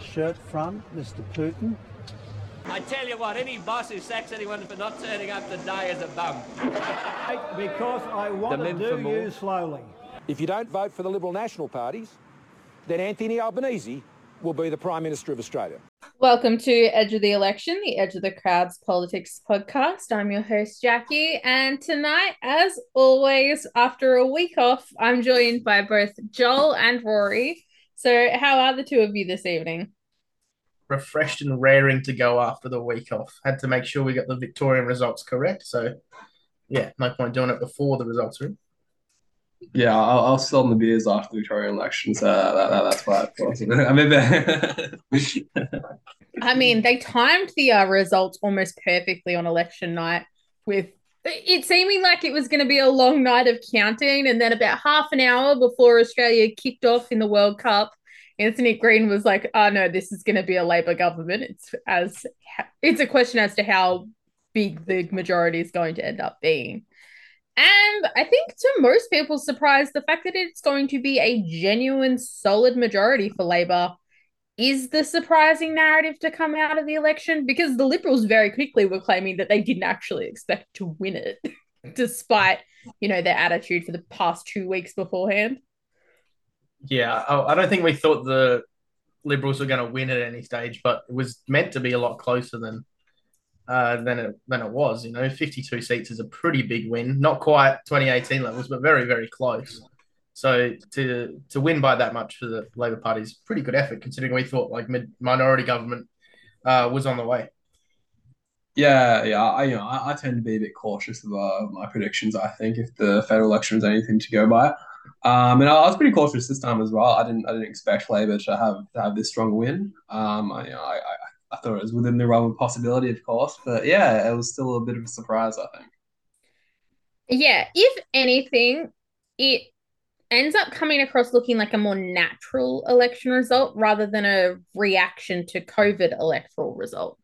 shirt front, Mr. Putin. I tell you what, any boss who sacks anyone for not turning up today is a bum. Because I want to do you slowly. If you don't vote for the Liberal National parties, then Anthony Albanese will be the Prime Minister of Australia. Welcome to Edge of the Election, the Edge of the Crowds Politics podcast. I'm your host, Jacqui. And tonight, as always, after a week off, I'm joined by both Joel and Rory. So, how are the two of you this evening? refreshed and raring to go after the week off. Had to make sure we got the Victorian results correct. So, yeah, no point doing it before the results are in. Yeah, I'll, I'll sell the beers after the Victorian elections. Uh, that, that, that's why. I mean, I mean, they timed the uh, results almost perfectly on election night with it seeming like it was going to be a long night of counting. And then about half an hour before Australia kicked off in the World Cup, Anthony Green was like, "Oh no, this is going to be a Labor government." It's as it's a question as to how big the majority is going to end up being. And I think to most people's surprise, the fact that it's going to be a genuine, solid majority for Labor is the surprising narrative to come out of the election because the Liberals very quickly were claiming that they didn't actually expect to win it, despite you know their attitude for the past two weeks beforehand. Yeah, I don't think we thought the Liberals were going to win at any stage, but it was meant to be a lot closer than uh, than it than it was. You know, fifty two seats is a pretty big win, not quite twenty eighteen levels, but very very close. So to to win by that much for the Labor Party is pretty good effort, considering we thought like mid minority government uh, was on the way. Yeah, yeah, I you know I, I tend to be a bit cautious of uh, my predictions. I think if the federal election is anything to go by, um, and I, was pretty cautious this time as well. I didn't I didn't expect Labor to have to have this strong win. Um, I, you know, I, I, I thought it was within the realm of possibility, of course, but yeah, it was still a bit of a surprise. I think. Yeah, if anything, it ends up coming across looking like a more natural election result rather than a reaction to COVID electoral result,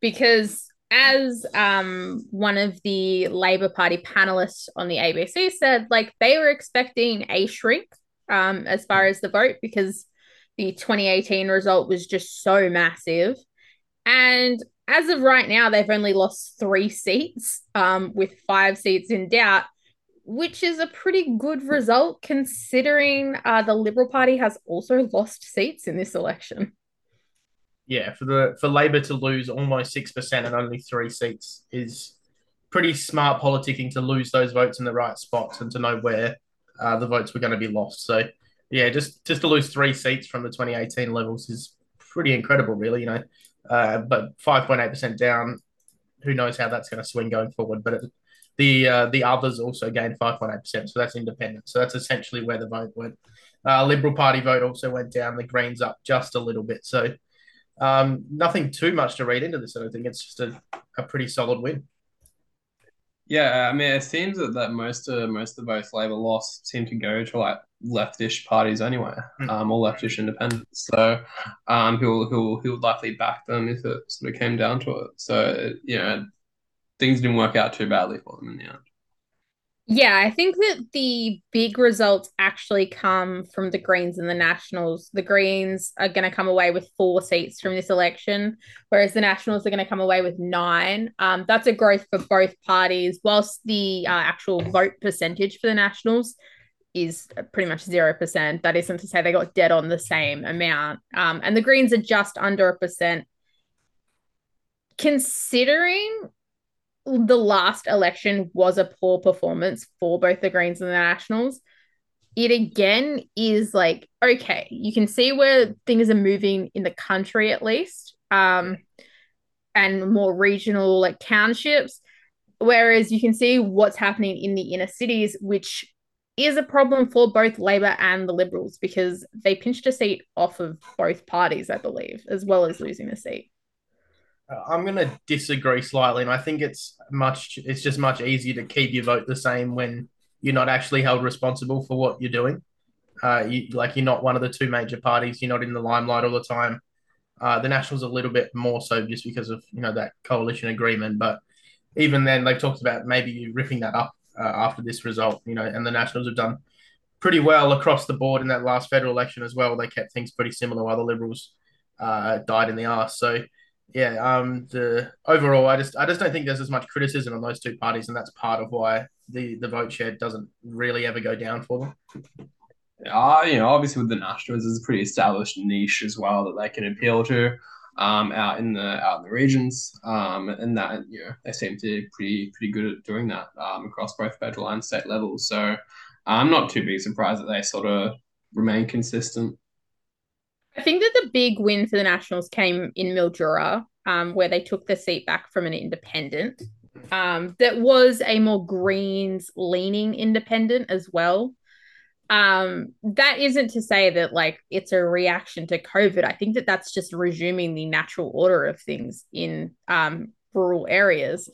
because as um, one of the Labor Party panelists on the ABC said, like they were expecting a shrink um, as far as the vote because the 2018 result was just so massive. And as of right now, they've only lost three seats um, with five seats in doubt, which is a pretty good result considering uh, the Liberal Party has also lost seats in this election yeah, for the for Labor to lose almost six percent and only three seats is pretty smart politicking to lose those votes in the right spots and to know where uh, the votes were going to be lost. So yeah, just just to lose three seats from the 2018 levels is pretty incredible, really. You know, uh, but 5.8 percent down. Who knows how that's going to swing going forward? But it, the uh, the others also gained 5.8 percent, so that's independent. So that's essentially where the vote went. Uh, Liberal Party vote also went down. The Greens up just a little bit. So um, nothing too much to read into this. I don't think it's just a, a pretty solid win. Yeah, I mean, it seems that, that most of most of both Labor loss seem to go to like leftish parties anyway, mm. um, or leftish independents. So, um, who who who would likely back them if it sort of came down to it. So, you know, things didn't work out too badly for them in the end. Yeah, I think that the big results actually come from the Greens and the Nationals. The Greens are going to come away with four seats from this election, whereas the Nationals are going to come away with nine. Um, that's a growth for both parties, whilst the uh, actual vote percentage for the Nationals is pretty much 0%. That isn't to say they got dead on the same amount. Um, and the Greens are just under a percent. Considering the last election was a poor performance for both the Greens and the Nationals. It again is like, okay, you can see where things are moving in the country at least, um, and more regional like townships. Whereas you can see what's happening in the inner cities, which is a problem for both Labor and the Liberals because they pinched a seat off of both parties, I believe, as well as losing a seat. I'm going to disagree slightly, and I think it's much. It's just much easier to keep your vote the same when you're not actually held responsible for what you're doing. Uh, you, like you're not one of the two major parties. You're not in the limelight all the time. Uh, the Nationals a little bit more so just because of you know that coalition agreement. But even then, they've talked about maybe ripping that up uh, after this result. You know, and the Nationals have done pretty well across the board in that last federal election as well. They kept things pretty similar while the Liberals uh, died in the arse. So yeah, um, the overall, I just I just don't think there's as much criticism on those two parties, and that's part of why the the vote share doesn't really ever go down for them. Uh, you know, obviously with the Nationals, there's a pretty established niche as well that they can appeal to um, out in the out in the regions, um, and that you know they seem to be pretty pretty good at doing that um, across both federal and state levels. So I'm not too big surprised that they sort of remain consistent. I think that the big win for the Nationals came in Mildura, um, where they took the seat back from an independent. Um, that was a more Greens leaning independent as well. Um, that isn't to say that like it's a reaction to COVID. I think that that's just resuming the natural order of things in um, rural areas.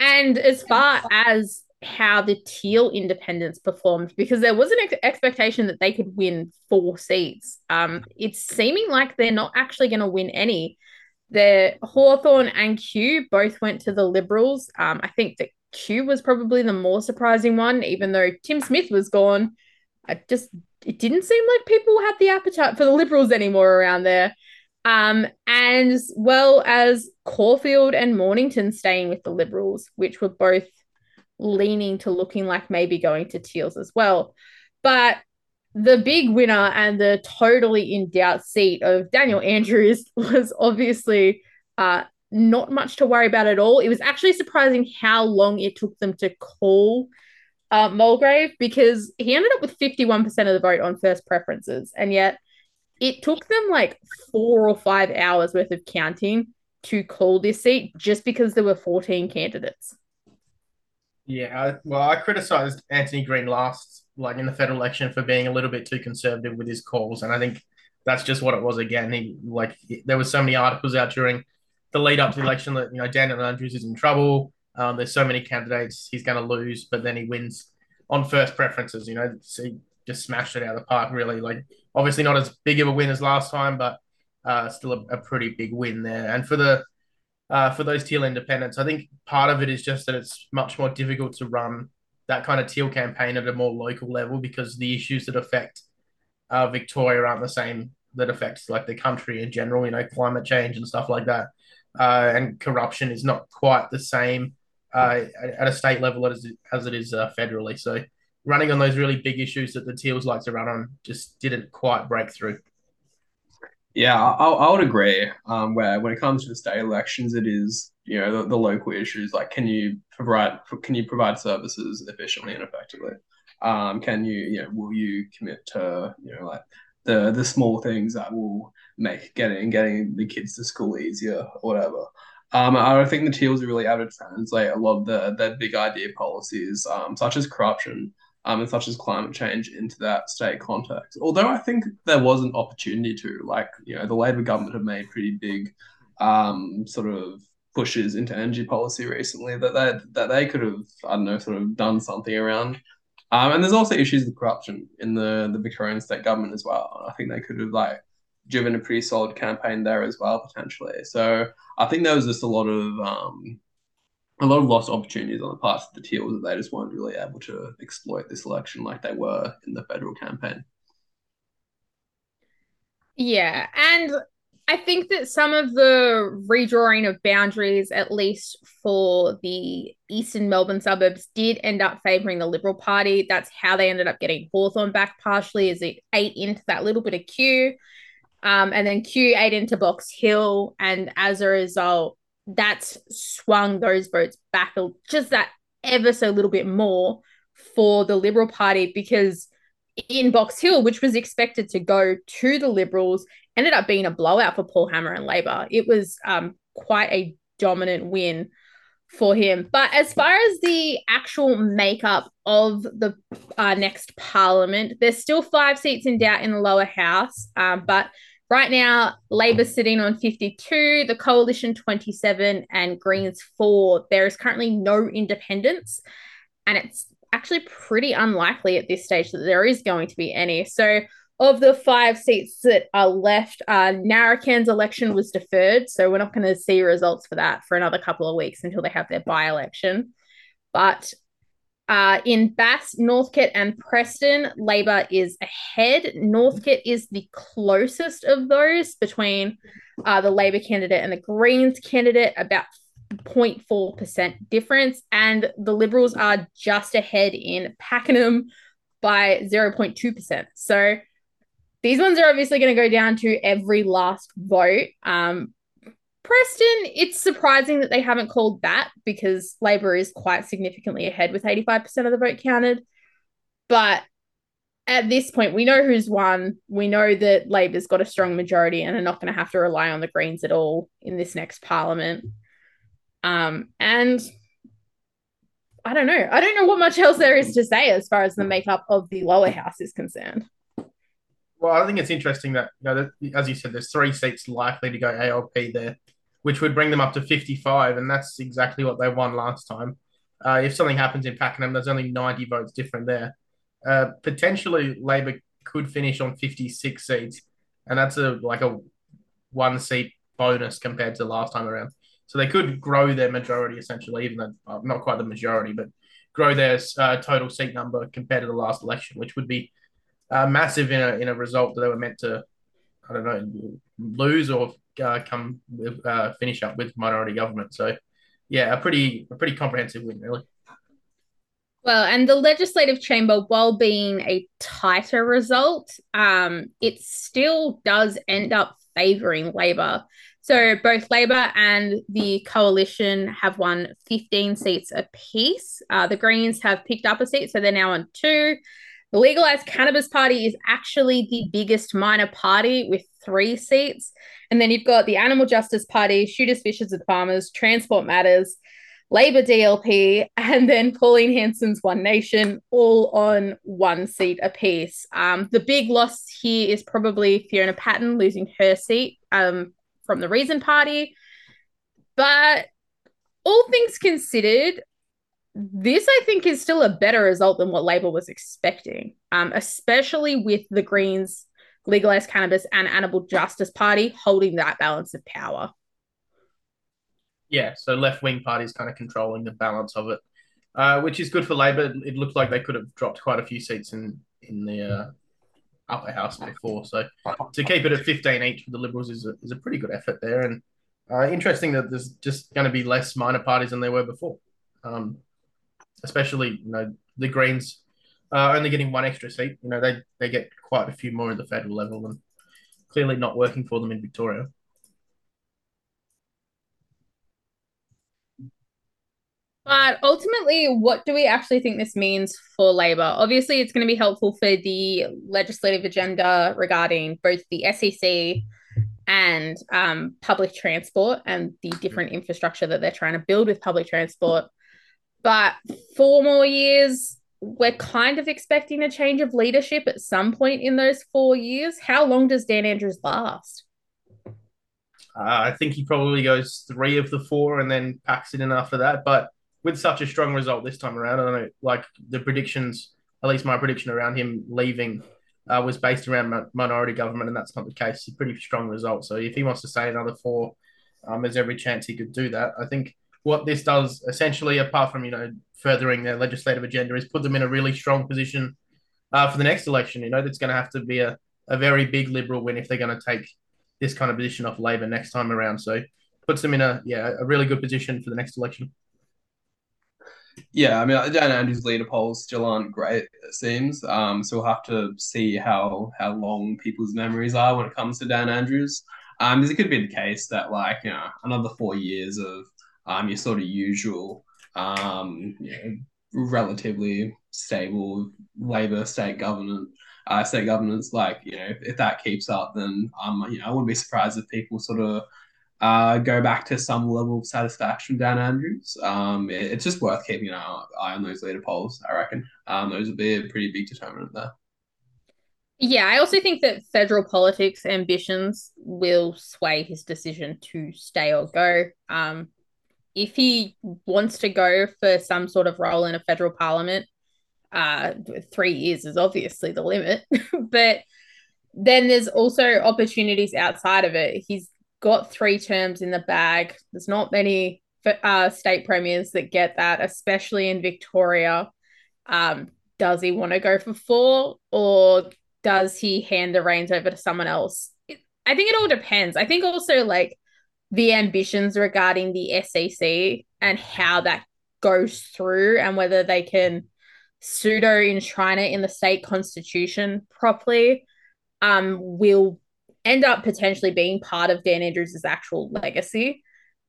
And as far as how the Teal independents performed because there was an ex- expectation that they could win four seats. Um, it's seeming like they're not actually going to win any. The Hawthorn and Kew both went to the Liberals. Um, I think that Kew was probably the more surprising one, even though Tim Smith was gone. I just it didn't seem like people had the appetite for the Liberals anymore around there. Um, and as well as Caulfield and Mornington staying with the Liberals, which were both leaning to looking like maybe going to Teals as well. But the big winner and the totally in doubt seat of Daniel Andrews was obviously uh, not much to worry about at all. It was actually surprising how long it took them to call uh, Mulgrave because he ended up with 51% of the vote on first preferences. And yet it took them like four or five hours worth of counting to call this seat just because there were 14 candidates. Yeah, well, I criticised Anthony Green last, like in the federal election, for being a little bit too conservative with his calls, and I think that's just what it was again. He like there was so many articles out during the lead up to the election that you know Daniel Andrews is in trouble. Um, there's so many candidates he's going to lose, but then he wins on first preferences. You know, so he just smashed it out of the park. Really, like obviously not as big of a win as last time, but uh, still a, a pretty big win there. And for the uh, for those teal independents. I think part of it is just that it's much more difficult to run that kind of teal campaign at a more local level because the issues that affect uh, Victoria aren't the same that affects like the country in general. You know, climate change and stuff like that, uh, and corruption is not quite the same uh, at a state level as as it is uh, federally. So running on those really big issues that the Teals like to run on just didn't quite break through. Yeah, I, I would agree. Um, where when it comes to the state elections, it is you know the, the local issues like can you provide can you provide services efficiently and effectively? Um, can you you know will you commit to you know like the the small things that will make getting getting the kids to school easier or whatever. Um, I think the Teals are really able to translate a lot of the their big idea policies, um, such as corruption, um, and such as climate change into that state context. Although I think there was an opportunity to, like, you know, the Labor government have made pretty big um, sort of pushes into energy policy recently that they, that they could have, I don't know, sort of done something around. Um, and there's also issues with corruption in the, the Victorian state government as well. I think they could have, like, driven a pretty solid campaign there as well, potentially. So I think there was just a lot of um, a lot of lost opportunities on the part of the Teals that they just weren't really able to exploit this election like they were in the federal campaign. Yeah, and I think that some of the redrawing of boundaries, at least for the eastern Melbourne suburbs, did end up favouring the Liberal Party. That's how they ended up getting Hawthorn back partially, as it ate into that little bit of Kew. Um, and then Kew ate into Box Hill, and as a result, that's swung those votes back just that ever so little bit more for the Liberal Party because in Box Hill, which was expected to go to the Liberals, ended up being a blowout for Paul Hamer and Labor. It was um, quite a dominant win for him. But as far as the actual makeup of the uh, next parliament, there's still five seats in doubt in the lower house. Um, but Right now, Labor's sitting on 52, the Coalition 27, and Greens 4. There is currently no independents, and it's actually pretty unlikely at this stage that there is going to be any. So, of the five seats that are left, uh, Narracan's election was deferred, so we're not going to see results for that for another couple of weeks until they have their by election. But Uh, in Bass, Northcote, and Preston, Labor is ahead. Northcote is the closest of those between uh, the Labor candidate and the Greens candidate, about 0.4% difference. And the Liberals are just ahead in Pakenham by 0.2%. So these ones are obviously going to go down to every last vote. Um, Preston, it's surprising that they haven't called that because Labor is quite significantly ahead with 85% of the vote counted. But at this point, we know who's won. We know that Labor's got a strong majority and are not going to have to rely on the Greens at all in this next parliament. Um, and I don't know. I don't know what much else there is to say as far as the makeup of the lower house is concerned. Well, I think it's interesting that, you know, as you said, there's three seats likely to go ALP there which would bring them up to 55, and that's exactly what they won last time. Uh, if something happens in Pakenham, there's only 90 votes different there. Uh, potentially, Labor could finish on 56 seats, and that's a like a one seat bonus compared to last time around. So they could grow their majority essentially, even though uh, not quite the majority, but grow their uh, total seat number compared to the last election, which would be uh, massive in a in a result that they were meant to, I don't know, lose or uh, come uh, finish up with minority government. So, yeah, a pretty a pretty comprehensive win, really. Well, and the legislative chamber, while being a tighter result, um, it still does end up favouring Labor. So both Labor and the coalition have won 15 seats apiece. Uh, the Greens have picked up a seat, so they're now on two. The Legalized Cannabis Party is actually the biggest minor party with three seats. And then you've got the Animal Justice Party, Shooters, Fishers, and Farmers, Transport Matters, Labor DLP, and then Pauline Hanson's One Nation, all on one seat apiece. Um, the big loss here is probably Fiona Patten losing her seat um, from the Reason Party. But all things considered, this I think is still a better result than what Labor was expecting, um, especially with the Greens legalized cannabis and animal justice party holding that balance of power. Yeah, so left wing parties kind of controlling the balance of it, uh, which is good for Labor. It looked like they could have dropped quite a few seats in in the uh, upper house before. So to keep it at 15 each for the Liberals is a, is a pretty good effort there. And uh, interesting that there's just going to be less minor parties than there were before. Um, especially, you know, the Greens uh, only getting one extra seat. You know, they they get quite a few more at the federal level, and clearly not working for them in Victoria. But ultimately, what do we actually think this means for Labor? Obviously, it's going to be helpful for the legislative agenda regarding both the SEC and um, public transport and the different infrastructure that they're trying to build with public transport. But four more years, we're kind of expecting a change of leadership at some point in those four years. How long does Dan Andrews last? Uh, I think he probably goes three of the four and then packs it in after that. But with such a strong result this time around, I don't know, like the predictions, at least my prediction around him leaving uh, was based around minority government, and that's not the case. It's a pretty strong result. So if he wants to stay another four, um, there's every chance he could do that. I think what this does essentially, apart from you know furthering their legislative agenda, is put them in a really strong position uh, for the next election. You know, that's going to have to be a, a very big Liberal win if they're going to take this kind of position off Labor next time around. So puts them in a yeah a really good position for the next election. Yeah, I mean, Dan Andrews' leader polls still aren't great, it seems. Um, so we'll have to see how how long people's memories are when it comes to Dan Andrews. Um, because it could be the case that like you know another four years of um, your sort of usual, um, you know, relatively stable Labor state government, uh, state governance. Like, you know, if, if that keeps up, then um, you know, I wouldn't be surprised if people sort of uh, go back to some level of satisfaction Dan Andrews. Um, it, it's just worth keeping an eye on those leader polls, I reckon. Um, those would be a pretty big determinant there. Yeah, I also think that federal politics ambitions will sway his decision to stay or go. Um, if he wants to go for some sort of role in a federal parliament, uh, three years is obviously the limit. but then there's also opportunities outside of it. He's got three terms in the bag. There's not many uh, state premiers that get that, especially in Victoria. Um, does he want to go for four or does he hand the reins over to someone else? I think it all depends. I think also like the ambitions regarding the SEC and how that goes through and whether they can pseudo enshrine it in the state constitution properly um, will end up potentially being part of Dan Andrews' actual legacy.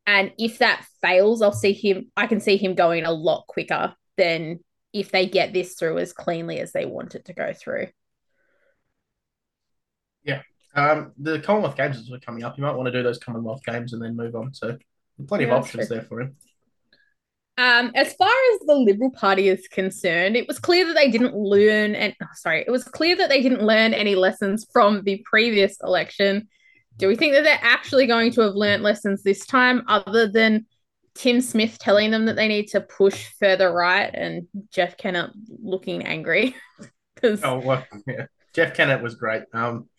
And if that fails, I'll see him, I can see him going a lot quicker than if they get this through as cleanly as they want it to go through. Yeah. Um, the Commonwealth Games are coming up. You might want to do those Commonwealth Games and then move on. So plenty yeah, of options true. there for him. Um, as far as the Liberal Party is concerned, it was clear that they didn't learn and oh, sorry, it was clear that they didn't learn any lessons from the previous election. Do we think that they're actually going to have learned lessons this time, other than Tim Smith telling them that they need to push further right and Jeff Kennett looking angry? oh well, yeah. Jeff Kennett was great. Um,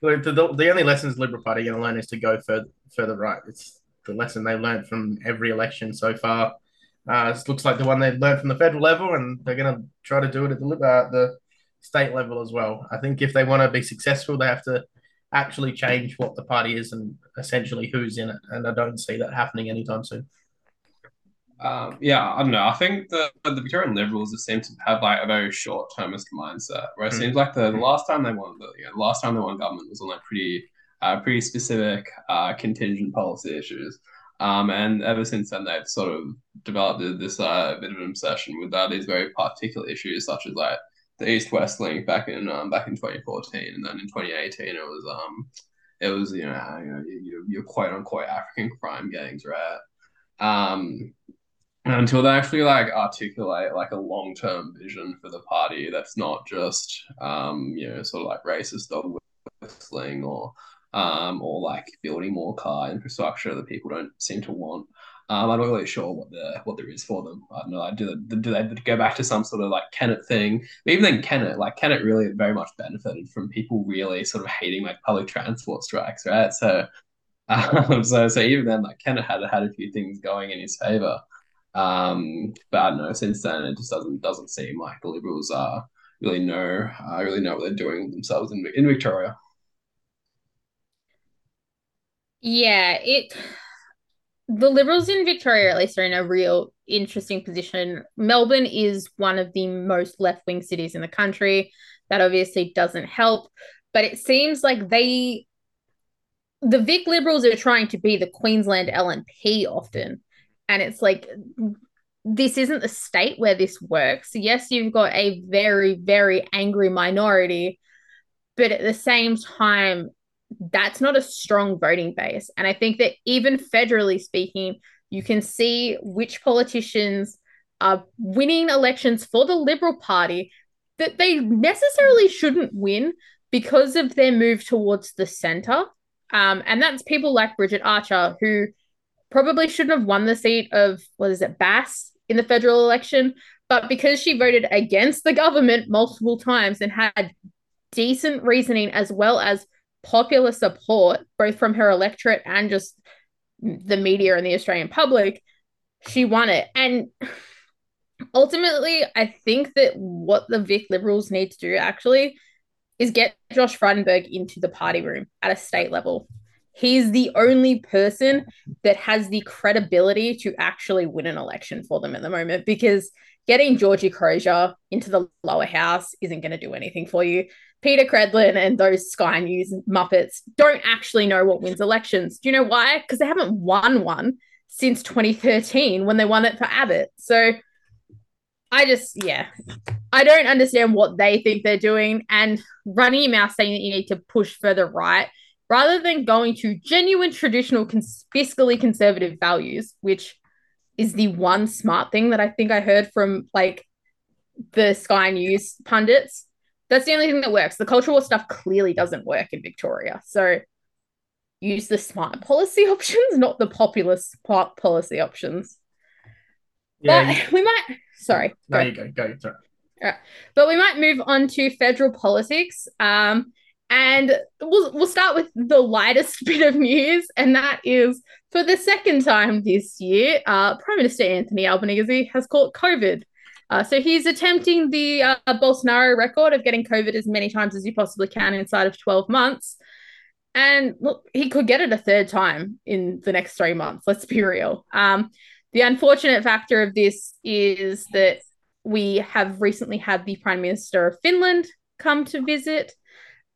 the, the, the only lessons Liberal Party are going to learn is to go further further right. It's the lesson they learned from every election so far uh, it looks like the one they've learned from the federal level, and they're going to try to do it at the, uh, the state level as well. I think if they want to be successful, they have to actually change what the party is and essentially who's in it. And I don't see that happening anytime soon. Um, yeah, I don't know. I think the the Victorian Liberals just seem to have like a very short termist mindset, where it mm. seems like the, the, last time they won the you know, the last time they won government was on like pretty uh, pretty specific uh, contingent policy issues. Um, and ever since then, they've sort of developed this uh, bit of an obsession with uh, these very particular issues, such as like the East-West link back in um, back in 2014, and then in 2018 it was um it was you know, you know your, your quote unquote African crime gangs, right? Um, until they actually like articulate like a long term vision for the party that's not just um you know sort of like racist dog whistling or um, or like building more car infrastructure that people don't seem to want. Um, I'm not really sure what the what there is for them. I don't know. Like, do they, do they go back to some sort of like Kennett thing? But even then, Kennett, like Kennett, really very much benefited from people really sort of hating like public transport strikes, right? So, um, so so even then, like Kennett had had a few things going in his favor. Um, but I don't know. Since then, it just doesn't doesn't seem like the Liberals are really know uh, really know what they're doing themselves in in Victoria. Yeah, it the Liberals in Victoria at least are in a real interesting position. Melbourne is one of the most left wing cities in the country. That obviously doesn't help, but it seems like they the Vic Liberals are trying to be the Queensland LNP often. And it's like this isn't the state where this works. Yes, you've got a very, very angry minority, but at the same time, that's not a strong voting base. And I think that even federally speaking, you can see which politicians are winning elections for the Liberal Party that they necessarily shouldn't win because of their move towards the center. Um, and that's people like Bridget Archer, who probably shouldn't have won the seat of, what is it, Bass in the federal election. But because she voted against the government multiple times and had decent reasoning as well as popular support, both from her electorate and just the media and the Australian public, she won it. And ultimately, I think that what the Vic Liberals need to do actually is get Josh Frydenberg into the party room at a state level. He's the only person that has the credibility to actually win an election for them at the moment because getting Georgie Crozier into the lower house isn't going to do anything for you. Peta Credlin and those Sky News Muppets don't actually know what wins elections. Do you know why? Because they haven't won one since 2013 when they won it for Abbott. So I just, yeah, I don't understand what they think they're doing and running your mouth saying that you need to push further right rather than going to genuine traditional cons- fiscally conservative values, which is the one smart thing that I think I heard from like the Sky News pundits that's the only thing that works. The cultural war stuff clearly doesn't work in Victoria. So use the smart policy options, not the populist policy options. Yeah, but we might. Sorry. No, go. you go. Go. Sorry. All right. But we might move on to federal politics. Um, and we'll we'll start with the lightest bit of news, and that is for the second time this year, uh, Prime Minister Anthony Albanese has caught COVID. Uh, so he's attempting the uh, Bolsonaro record of getting COVID as many times as you possibly can inside of 12 months. And look, he could get it a third time in the next three months. Let's be real. Um, the unfortunate factor of this is that we have recently had the Prime Minister of Finland come to visit.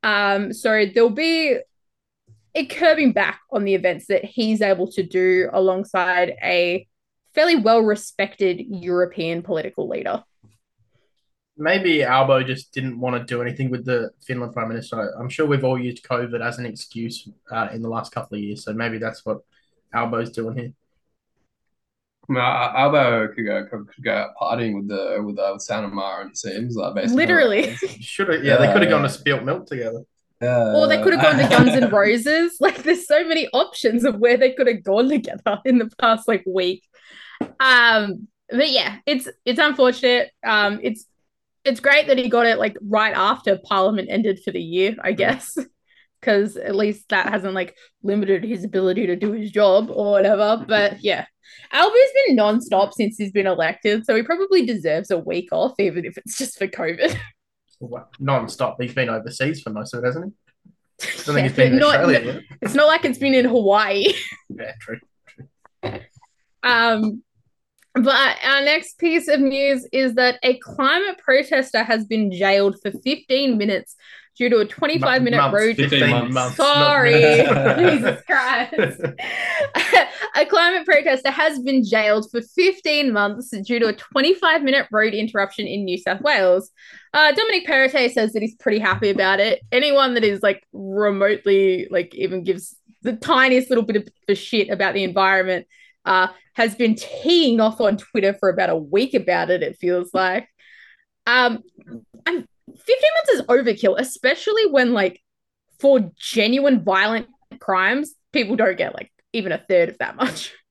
Um, so there'll be a curbing back on the events that he's able to do alongside a fairly well respected European political leader. Maybe Albo just didn't want to do anything with the Finland Prime Minister. I'm sure we've all used COVID as an excuse uh, in the last couple of years. So maybe that's what Albo's doing here. I mean, Albo could go could go partying with the with uh, Sanna Marin, it seems like basically. Literally. Should have, yeah, yeah, they could have gone to spilt milk together. Yeah. Or they could have gone to Guns and Roses. Like, there's so many options of where they could have gone together in the past like week. Um, but yeah, it's it's unfortunate. Um, it's it's great that he got it like right after Parliament ended for the year, I guess, because at least that hasn't like limited his ability to do his job or whatever. But yeah, Albo's been non-stop since he's been elected, so he probably deserves a week off, even if it's just for COVID. non-stop. He's been overseas for most of it, hasn't he? I don't yeah, think he's been in not, Australia. No, it's not like it's been in Hawaii. yeah, true. true. Um, but our next piece of news is that a climate protester has been jailed for 15 minutes due to a 25 M- minute months, road. 15 months. Sorry. Jesus Christ. a climate protester has been jailed for 15 months due to a 25 minute road interruption in New South Wales. Uh, Dominic Perrottet says that he's pretty happy about it. Anyone that is like remotely, like, even gives the tiniest little bit of shit about the environment uh, has been teeing off on Twitter for about a week about it, it feels like. Um, I'm 15 months is overkill, especially when like for genuine violent crimes, people don't get like even a third of that much.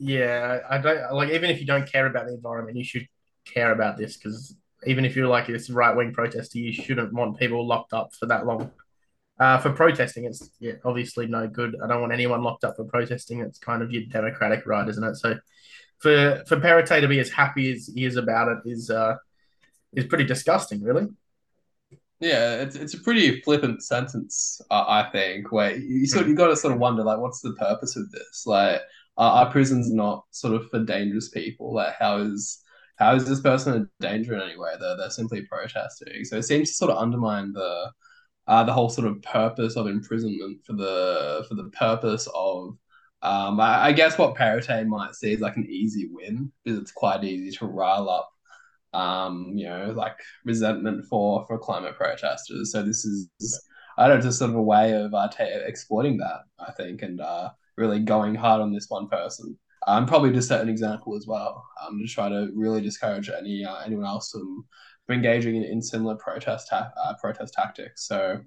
Yeah, I don't like even if you don't care about the environment, you should care about this because even if you're like this right wing protester, you shouldn't want people locked up for that long. Uh, for protesting, it's yeah, obviously no good. I don't want anyone locked up for protesting. It's kind of your democratic right, isn't it? So for for Perrottet to be as happy as he is about it is uh, is pretty disgusting, really. Yeah, it's it's a pretty flippant sentence, uh, I think. Where you sort you got to sort of wonder like, what's the purpose of this? Like, are, are prisons not sort of for dangerous people? Like, how is how is this person a danger in any way? They're they're simply protesting. So it seems to sort of undermine the uh, the whole sort of purpose of imprisonment for the for the purpose of um, I, I guess what Perrottet might see is like an easy win because it's quite easy to rile up um, you know, like resentment for for climate protesters. So this is, I don't know, just sort of a way of uh, t- exploiting that, I think, and uh, really going hard on this one person. I'm um, probably just set an example as well. Um, to try to really discourage any uh, anyone else from engaging in, in similar protest ta- uh, protest tactics. So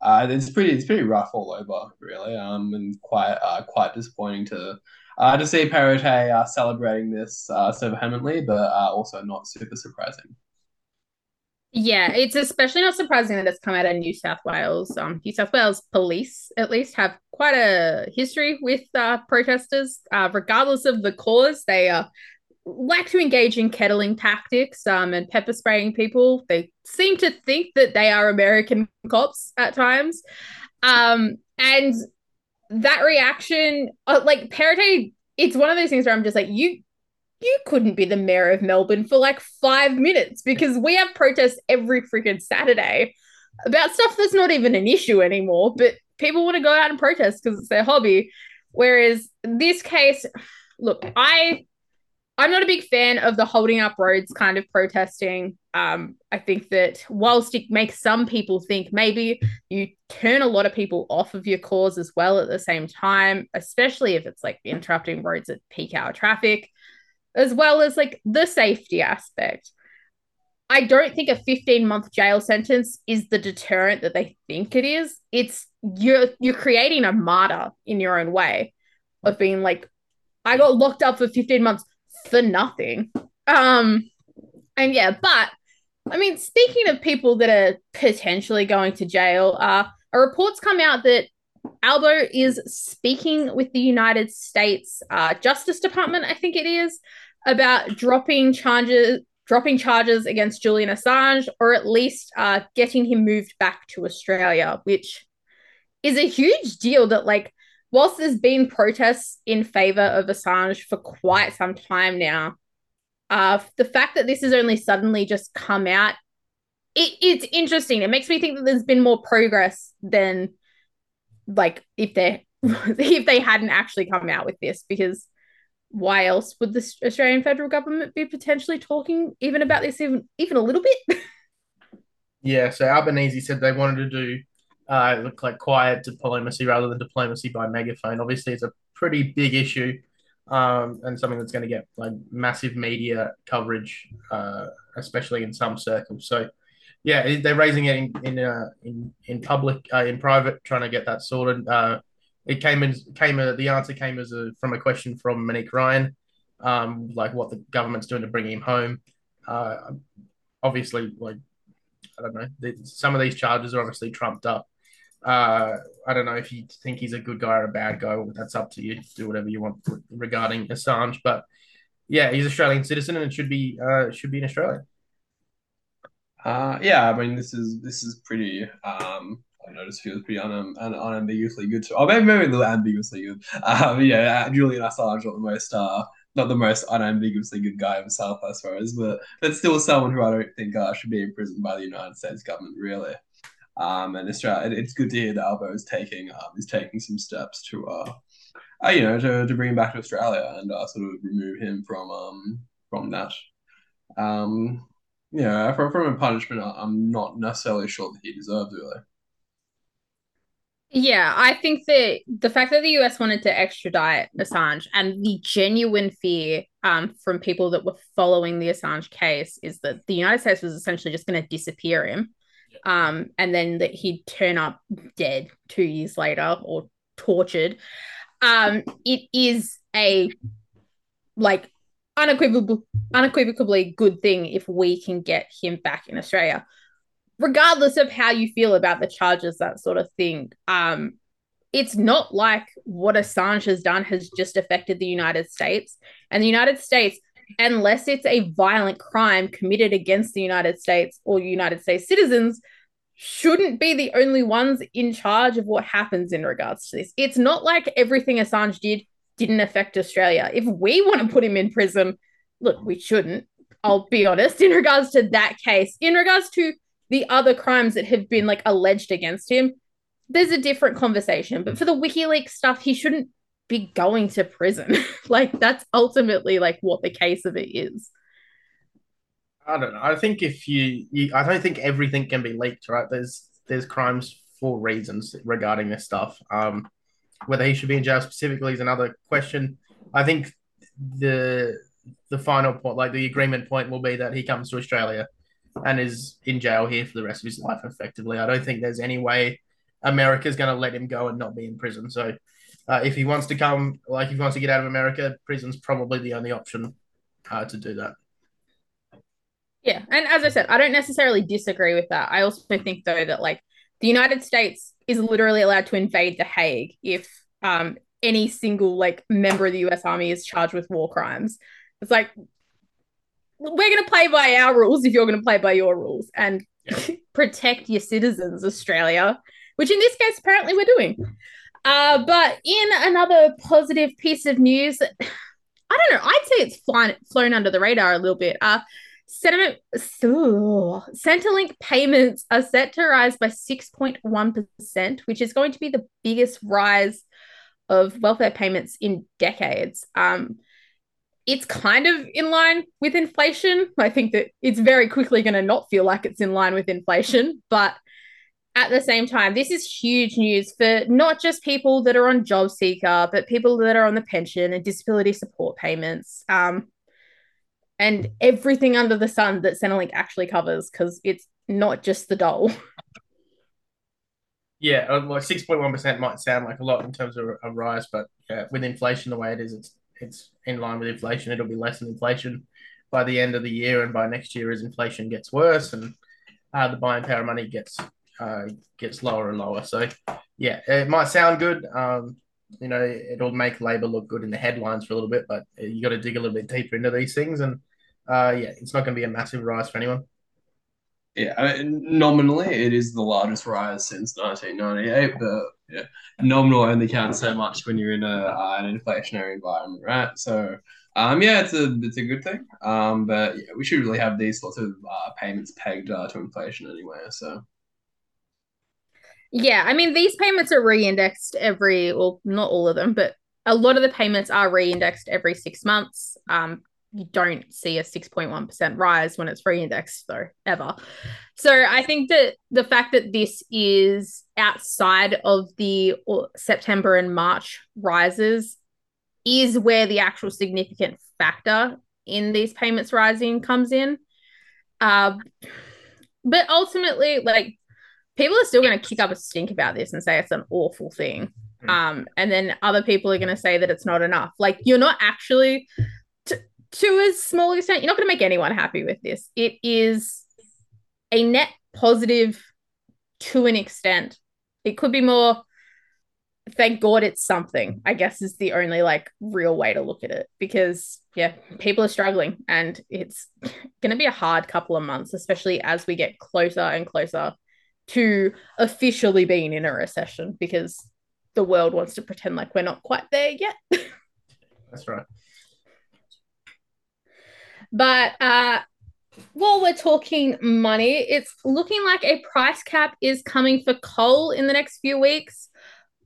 uh, it's pretty it's pretty rough all over, really, um, and quite uh, quite disappointing to uh, to see Perrottet uh, celebrating this uh, so vehemently, but uh, also not super surprising. Yeah, it's especially not surprising that it's come out of New South Wales. Um, New South Wales police, at least, have quite a history with uh, protesters. Uh, regardless of the cause, they uh, like to engage in kettling tactics um, and pepper spraying people. They seem to think that they are American cops at times. Um, and that reaction, uh, like Perrottet, it's one of those things where I'm just like, you you couldn't be the mayor of Melbourne for like five minutes because we have protests every freaking Saturday about stuff that's not even an issue anymore, but people want to go out and protest because it's their hobby. Whereas this case, look, I I'm not a big fan of the holding up roads kind of protesting. Um, I think that whilst it makes some people think maybe you turn a lot of people off of your cause as well at the same time, especially if it's like interrupting roads at peak hour traffic, as well as like the safety aspect. I don't think a 15 month jail sentence is the deterrent that they think it is. It's you're you're creating a martyr in your own way of being like, I got locked up for 15 months for nothing. Um, and yeah, but I mean, speaking of people that are potentially going to jail, uh, a report's come out that Albo is speaking with the United States uh, Justice Department, I think it is, about dropping charges dropping charges against Julian Assange or at least uh, getting him moved back to Australia, which is a huge deal that like whilst there's been protests in favor of Assange for quite some time now, uh, the fact that this has only suddenly just come out, it, it's interesting. It makes me think that there's been more progress than like if they if they hadn't actually come out with this because why else would the Australian federal government be potentially talking even about this even even a little bit? yeah, so Albanese said they wanted to do uh, look like quiet diplomacy rather than diplomacy by megaphone. Obviously, it's a pretty big issue um, and something that's going to get like massive media coverage, uh, especially in some circles. So, yeah, they're raising it in in uh, in, in public, uh, in private, trying to get that sorted. Uh, it came in came a, the answer came as a from a question from Monique Ryan, um, like what the government's doing to bring him home. Uh, obviously, like I don't know, some of these charges are obviously trumped up. Uh, I don't know if you think he's a good guy or a bad guy. That's up to you. Do whatever you want regarding Assange, but yeah, he's Australian citizen and should be uh, should be in Australia. Uh, yeah, I mean this is this is pretty um, I know this feels pretty un- un- unambiguously good. To, oh, maybe, maybe a little ambiguously good. Um, yeah, uh, Julian Assange not the most uh, not the most unambiguously good guy himself, I suppose, but but still someone who I don't think uh, should be imprisoned by the United States government, really. Um, and Australia, it, it's good to hear that Albo is taking um, is taking some steps to uh, uh you know to, to bring him back to Australia and uh, sort of remove him from um from that. Um, yeah, from from a punishment, I'm not necessarily sure that he deserves really. Yeah, I think that the fact that the US wanted to extradite Assange and the genuine fear um, from people that were following the Assange case is that the United States was essentially just going to disappear him. Um, and then that he'd turn up dead two years later or tortured. Um, it is a like unequivocal, unequivocally good thing if we can get him back in Australia regardless of how you feel about the charges, that sort of thing. Um, it's not like what Assange has done has just affected the United States. And the United States, unless it's a violent crime committed against the United States or United States citizens, shouldn't be the only ones in charge of what happens in regards to this. It's not like everything Assange did didn't affect Australia. If we want to put him in prison, look, we shouldn't. I'll be honest in regards to that case. In regards to the other crimes that have been like alleged against him, there's a different conversation. But for the WikiLeaks stuff, he shouldn't be going to prison. like that's ultimately like what the case of it is. I don't know. I think if you, you I don't think everything can be leaked, right? There's there's crimes for reasons regarding this stuff. Um, whether he should be in jail specifically is another question. I think the the final point, like the agreement point, will be that he comes to Australia and is in jail here for the rest of his life, effectively. I don't think there's any way America's going to let him go and not be in prison. So uh, if he wants to come, like if he wants to get out of America, prison's probably the only option uh, to do that. Yeah. And as I said, I don't necessarily disagree with that. I also think, though, that like the United States is literally allowed to invade The Hague if um, any single like member of the US Army is charged with war crimes. It's like we're going to play by our rules if you're going to play by your rules and yeah. protect your citizens, Australia, which in this case, apparently, we're doing. Uh, but in another positive piece of news, I don't know, I'd say it's flown, flown under the radar a little bit. Uh, Sentiment, oh, Centrelink payments are set to rise by 6.1%, which is going to be the biggest rise of welfare payments in decades. Um, it's kind of in line with inflation. I think that it's very quickly going to not feel like it's in line with inflation, but at the same time, this is huge news for not just people that are on job seeker, but people that are on the pension and disability support payments, um, and everything under the sun that Centrelink actually covers, because it's not just the dole. Yeah, uh, like six point one percent might sound like a lot in terms of a rise, but with inflation the way it is, it's it's in line with inflation. It'll be less than inflation by the end of the year, and by next year, as inflation gets worse and uh, the buying power of money gets uh, gets lower and lower. So, yeah, it might sound good. Um, you know, it'll make Labor look good in the headlines for a little bit, but you got to dig a little bit deeper into these things. And uh, yeah, it's not going to be a massive rise for anyone. Yeah, I mean, nominally it is the largest rise since 1998, but yeah, nominal only counts so much when you're in a uh, an inflationary environment, right? So, um, yeah, it's a it's a good thing. Um, but yeah, we should really have these sorts of uh, payments pegged uh, to inflation anyway. So. Yeah, I mean these payments are re-indexed every well, not all of them, but a lot of the payments are re-indexed every six months. Um, you don't see a 6.1% rise when it's re-indexed though ever. So i think that the fact that this is outside of the september and march rises is where the actual significant factor in these payments rising comes in. Uh, but ultimately like people are still going to kick up a stink about this and say it's an awful thing. Hmm. um, and then other people are going to say that it's not enough. Like you're not actually to a small extent, you're not going to make anyone happy with this. It is a net positive to an extent. It could be more. Thank God it's something, I guess, is the only like real way to look at it because, yeah, people are struggling and it's going to be a hard couple of months, especially as we get closer and closer to officially being in a recession because the world wants to pretend like we're not quite there yet. That's right. But uh, while we're talking money, it's looking like a price cap is coming for coal in the next few weeks.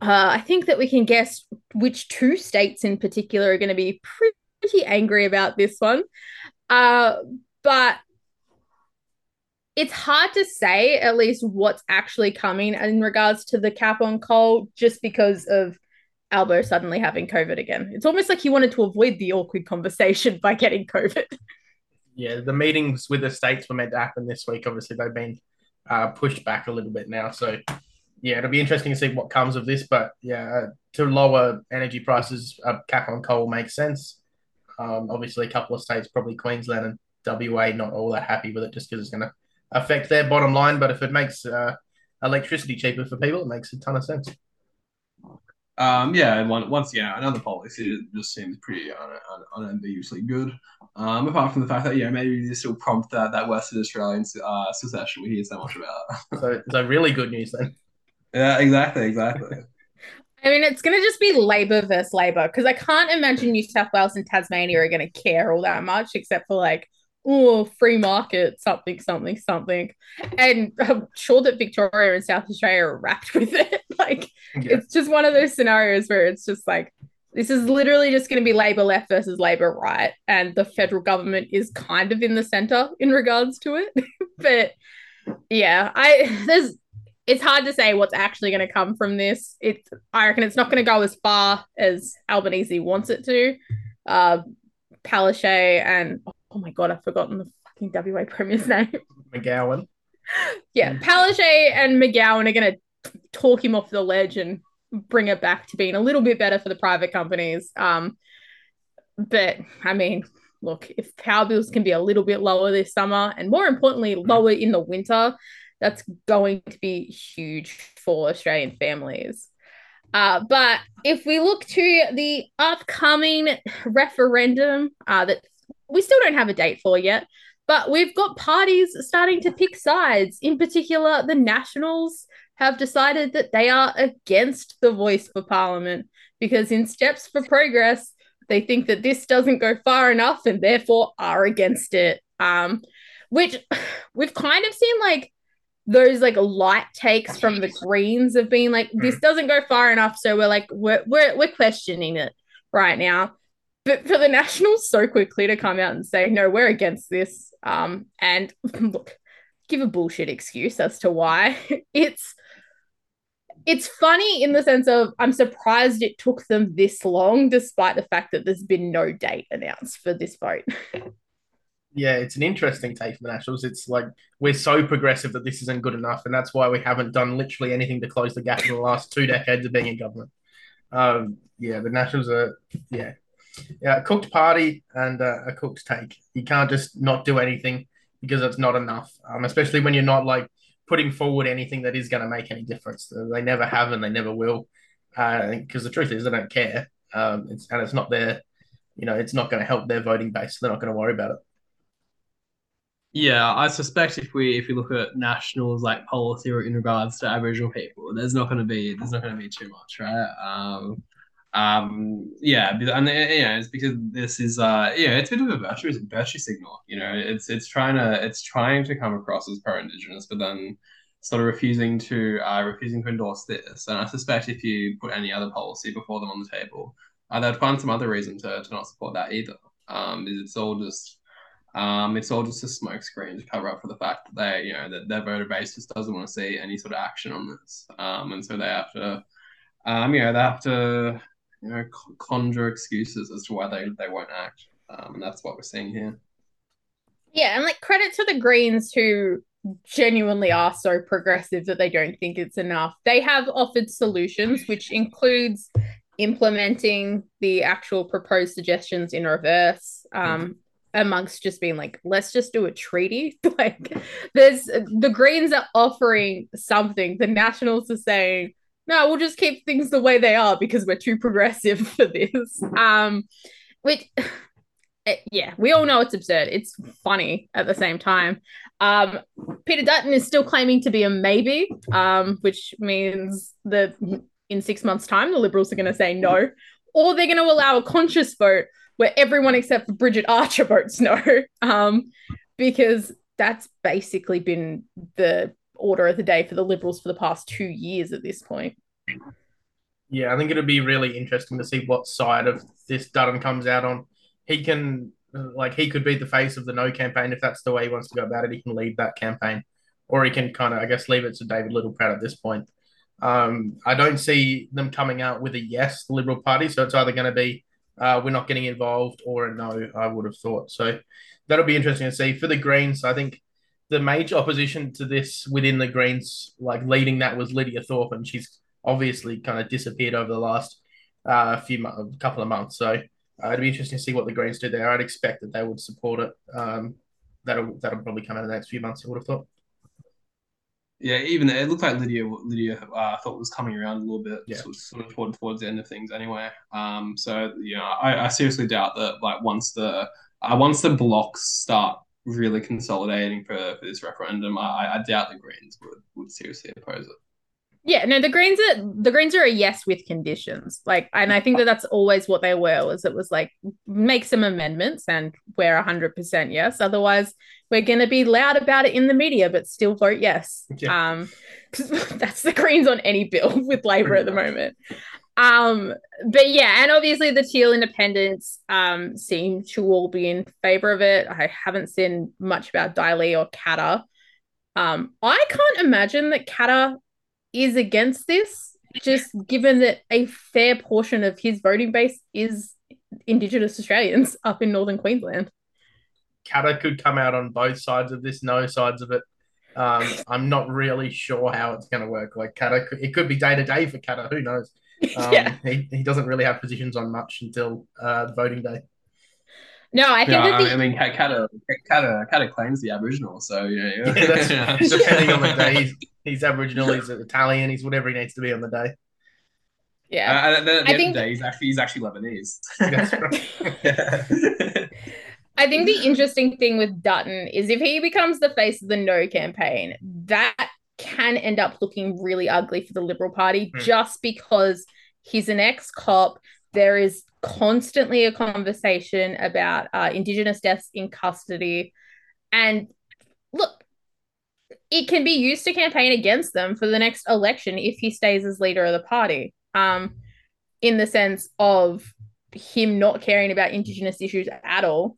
Uh, I think that we can guess which two states in particular are going to be pretty angry about this one. Uh, but it's hard to say at least what's actually coming in regards to the cap on coal just because of Albo suddenly having COVID again. It's almost like he wanted to avoid the awkward conversation by getting COVID. Yeah, the meetings with the states were meant to happen this week. Obviously, they've been uh, pushed back a little bit now. So, yeah, it'll be interesting to see what comes of this. But yeah, uh, to lower energy prices, a cap on coal makes sense. Um, obviously, a couple of states, probably Queensland and WA, not all that happy with it just because it's going to affect their bottom line. But if it makes uh, electricity cheaper for people, it makes a ton of sense. Um, yeah, and one, once again, another policy just seems pretty un, un, unambiguously good. Um, apart from the fact that yeah, maybe this will prompt that that Western Australian uh, secession we hear so much about. so, so really good news then. Yeah, exactly, exactly. I mean, it's going to just be Labor versus Labor because I can't imagine New South Wales and Tasmania are going to care all that much, except for like, oh, free market, something, something, something. And I'm sure that Victoria and South Australia are rapt with it. like, yeah. it's just one of those scenarios where it's just like, this is literally just going to be Labor left versus Labor right. And the federal government is kind of in the center in regards to it. but yeah, I, there's, it's hard to say what's actually going to come from this. It's, I reckon it's not going to go as far as Albanese wants it to. Uh, Palaszczuk and oh my god, I've forgotten the fucking WA Premier's name. McGowan. Yeah, Palaszczuk and McGowan are going to talk him off the ledge and bring it back to being a little bit better for the private companies. Um, but I mean, look, if power bills can be a little bit lower this summer, and more importantly, lower in the winter, that's going to be huge for Australian families. Uh, but if we look to the upcoming referendum uh, that we still don't have a date for yet, but we've got parties starting to pick sides. In particular, the Nationals have decided that they are against the voice for Parliament because, in Steps for Progress, they think that this doesn't go far enough and therefore are against it. Um, which we've kind of seen like those like light takes from the Greens of being like, this mm. doesn't go far enough. So we're like, we're, we're, we're questioning it right now. But for the Nationals so quickly to come out and say, no, we're against this. Um, and look, give a bullshit excuse as to why. It's it's funny in the sense of I'm surprised it took them this long, despite the fact that there's been no date announced for this vote. yeah, it's an interesting take for the Nationals. It's like we're so progressive that this isn't good enough, and that's why we haven't done literally anything to close the gap in the last two decades of being in government. Um, yeah, the Nationals are yeah, yeah, a cooked party and uh, a cooked take. You can't just not do anything because it's not enough, um, especially when you're not like putting forward anything that is going to make any difference. They never have and they never will. because uh, the truth is they don't care, um, it's, and it's not their, you know, it's not going to help their voting base. So they're not going to worry about it. Yeah, I suspect if we if we look at nationals like policy in regards to Aboriginal people, there's not going to be there's not going to be too much, right? Um, um, yeah, and you know, it's because this is uh, yeah, it's a bit of a virtue virtue signal. You know, it's it's trying to it's trying to come across as pro-indigenous, but then sort of refusing to uh, refusing to endorse this. And I suspect if you put any other policy before them on the table, uh, they'd find some other reason to, to not support that either. Um, it's all just um, it's all just a smokescreen to cover up for the fact that they, you know, that their voter base just doesn't want to see any sort of action on this, um, and so they have to, um, you know, they have to, you know, conjure excuses as to why they they won't act, um, and that's what we're seeing here. Yeah, and like credit to the Greens who genuinely are so progressive that they don't think it's enough. They have offered solutions, which includes implementing the actual proposed suggestions in reverse. Um, amongst just being like, let's just do a treaty. like, there's the Greens are offering something. The Nationals are saying, no, we'll just keep things the way they are because we're too progressive for this. Um, which, eh, yeah, we all know it's absurd. It's funny at the same time. Um, Peter Dutton is still claiming to be a maybe, um, which means that in six months' time, the Liberals are going to say no, or they're going to allow a conscious vote where everyone except for Bridget Archer votes no, um, because that's basically been the order of the day for the Liberals for the past two years at this point. Yeah, I think it'll be really interesting to see what side of this Dutton comes out on. He can, like, he could be the face of the no campaign if that's the way he wants to go about it. He can lead that campaign, or he can kind of, I guess, leave it to David Littleproud at this point. Um, I don't see them coming out with a yes, the Liberal Party. So it's either going to be uh, we're not getting involved or a no, I would have thought. So that'll be interesting to see. For the Greens, I think the major opposition to this within the Greens, like leading that was Lydia Thorpe, and she's obviously kind of disappeared over the last uh, few couple of months. So uh, it'd be interesting to see what the Greens do there. I'd expect that they would support it. Um, that'll that'll probably come out in the next few months. I would have Thorpe yeah, even it looked like Lydia Lydia uh, thought was coming around a little bit, yeah. sort of toward, towards the end of things anyway. Um, so yeah, I, I seriously doubt that like once the uh, once the blocks start really consolidating for, for this referendum, I, I doubt the Greens would would seriously oppose it. Yeah, no, the Greens are the Greens are a yes with conditions. Like, and I think that that's always what they were. Was it was like make some amendments and we're hundred percent yes. Otherwise, we're going to be loud about it in the media, but still vote yes. Yeah. Um, that's the Greens on any bill with Labor at the moment. Um, but yeah, and obviously the Teal Independents um seem to all be in favor of it. I haven't seen much about Dai Le or Katter. Um, I can't imagine that Katter is against this, just given that a fair portion of his voting base is Indigenous Australians up in northern Queensland. Katter could come out on both sides of this, no sides of it. Um, I'm not really sure how it's going to work. Like Katter, it could be day to day for Katter. Who knows? Um, yeah. he, he doesn't really have positions on much until uh, voting day. No, I think yeah, the... I mean, Katter, Katter, Katter claims the Aboriginal, so yeah, yeah. yeah depending on the day, he's, he's Aboriginal, he's Italian, he's whatever he needs to be on the day. Yeah, uh, at the, at the I think... the day, he's actually he's actually Lebanese. I think the interesting thing with Dutton is if he becomes the face of the no campaign, that can end up looking really ugly for the Liberal Party mm. just because he's an ex cop. There is constantly a conversation about uh, Indigenous deaths in custody. And look, it can be used to campaign against them for the next election if he stays as leader of the party. Um, in the sense of him not caring about Indigenous issues at all.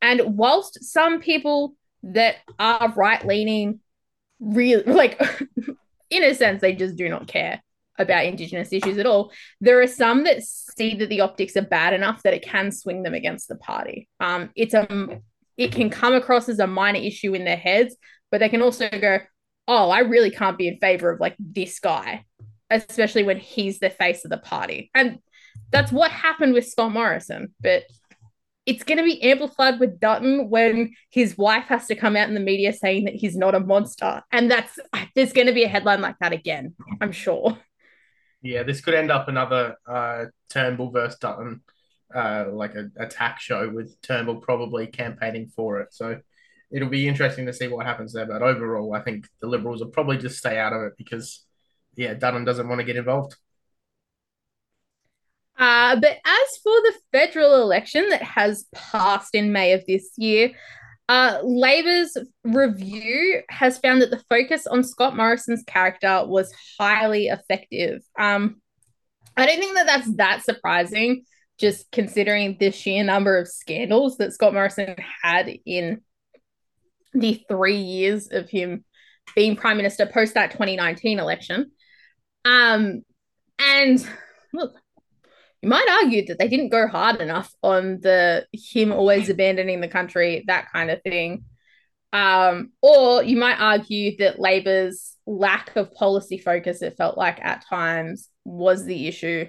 And whilst some people that are right leaning really like in a sense they just do not care about indigenous issues at all there are some that see that the optics are bad enough that it can swing them against the party um it's a it can come across as a minor issue in their heads but they can also go oh i really can't be in favor of like this guy especially when he's the face of the party and that's what happened with scott morrison but it's going to be amplified with Dutton when his wife has to come out in the media saying that he's not a monster. And that's there's going to be a headline like that again, I'm sure. Yeah, this could end up another uh, Turnbull versus Dutton, uh, like a attack show with Turnbull probably campaigning for it. So it'll be interesting to see what happens there. But overall, I think the Liberals will probably just stay out of it because, yeah, Dutton doesn't want to get involved. Uh, but as for the federal election that has passed in May of this year, uh, Labor's review has found that the focus on Scott Morrison's character was highly effective. Um, I don't think that that's that surprising, just considering the sheer number of scandals that Scott Morrison had in the three years of him being prime minister post that 2019 election. Um, and look, you might argue that they didn't go hard enough on the him always abandoning the country, that kind of thing. Um, or you might argue that Labor's lack of policy focus, it felt like at times, was the issue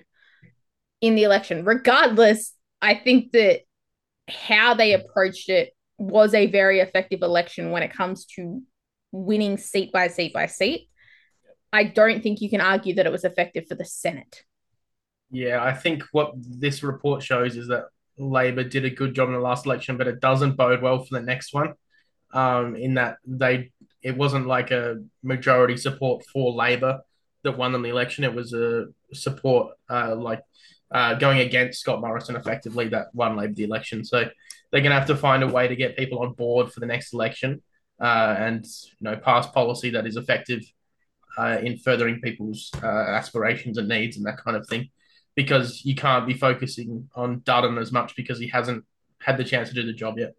in the election. Regardless, I think that how they approached it was a very effective election when it comes to winning seat by seat by seat. I don't think you can argue that it was effective for the Senate. Yeah, I think what this report shows is that Labor did a good job in the last election, but it doesn't bode well for the next one. Um, in that they, it wasn't like a majority support for Labor that won them the election. It was a support uh, like uh, going against Scott Morrison effectively that won Labor the election. So they're going to have to find a way to get people on board for the next election uh, and you know pass policy that is effective uh, in furthering people's uh, aspirations and needs and that kind of thing because you can't be focusing on Dutton as much because he hasn't had the chance to do the job yet.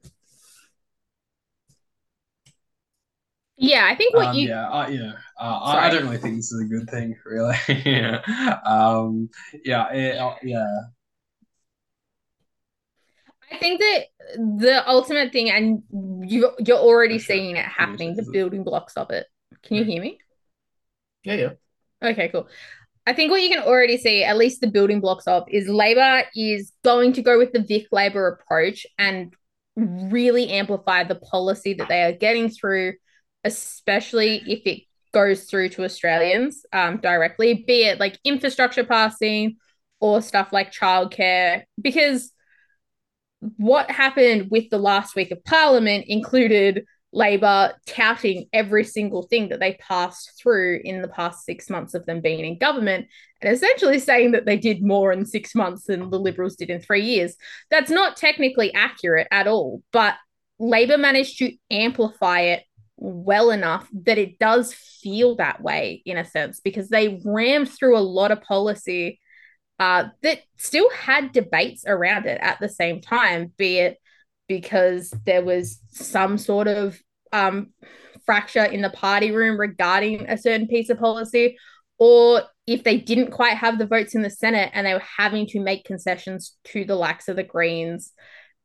Yeah, I think what um, you yeah, uh, yeah. Uh, I, I don't really think this is a good thing, really. yeah, um, yeah, it, uh, yeah. I think that the ultimate thing, and you you're already sure. seeing it happening, the building blocks of it. Can you hear me? Yeah, yeah. Okay, cool. I think what you can already see, at least the building blocks of, is Labor is going to go with the Vic Labor approach and really amplify the policy that they are getting through, especially if it goes through to Australians um, directly, be it like infrastructure passing or stuff like childcare. Because what happened with the last week of Parliament included Labor touting every single thing that they passed through in the past six months of them being in government and essentially saying that they did more in six months than the Liberals did in three years. That's not technically accurate at all, but Labor managed to amplify it well enough that it does feel that way in a sense because they rammed through a lot of policy uh, that still had debates around it at the same time, be it because there was some sort of um, fracture in the party room regarding a certain piece of policy, or if they didn't quite have the votes in the Senate and they were having to make concessions to the likes of the Greens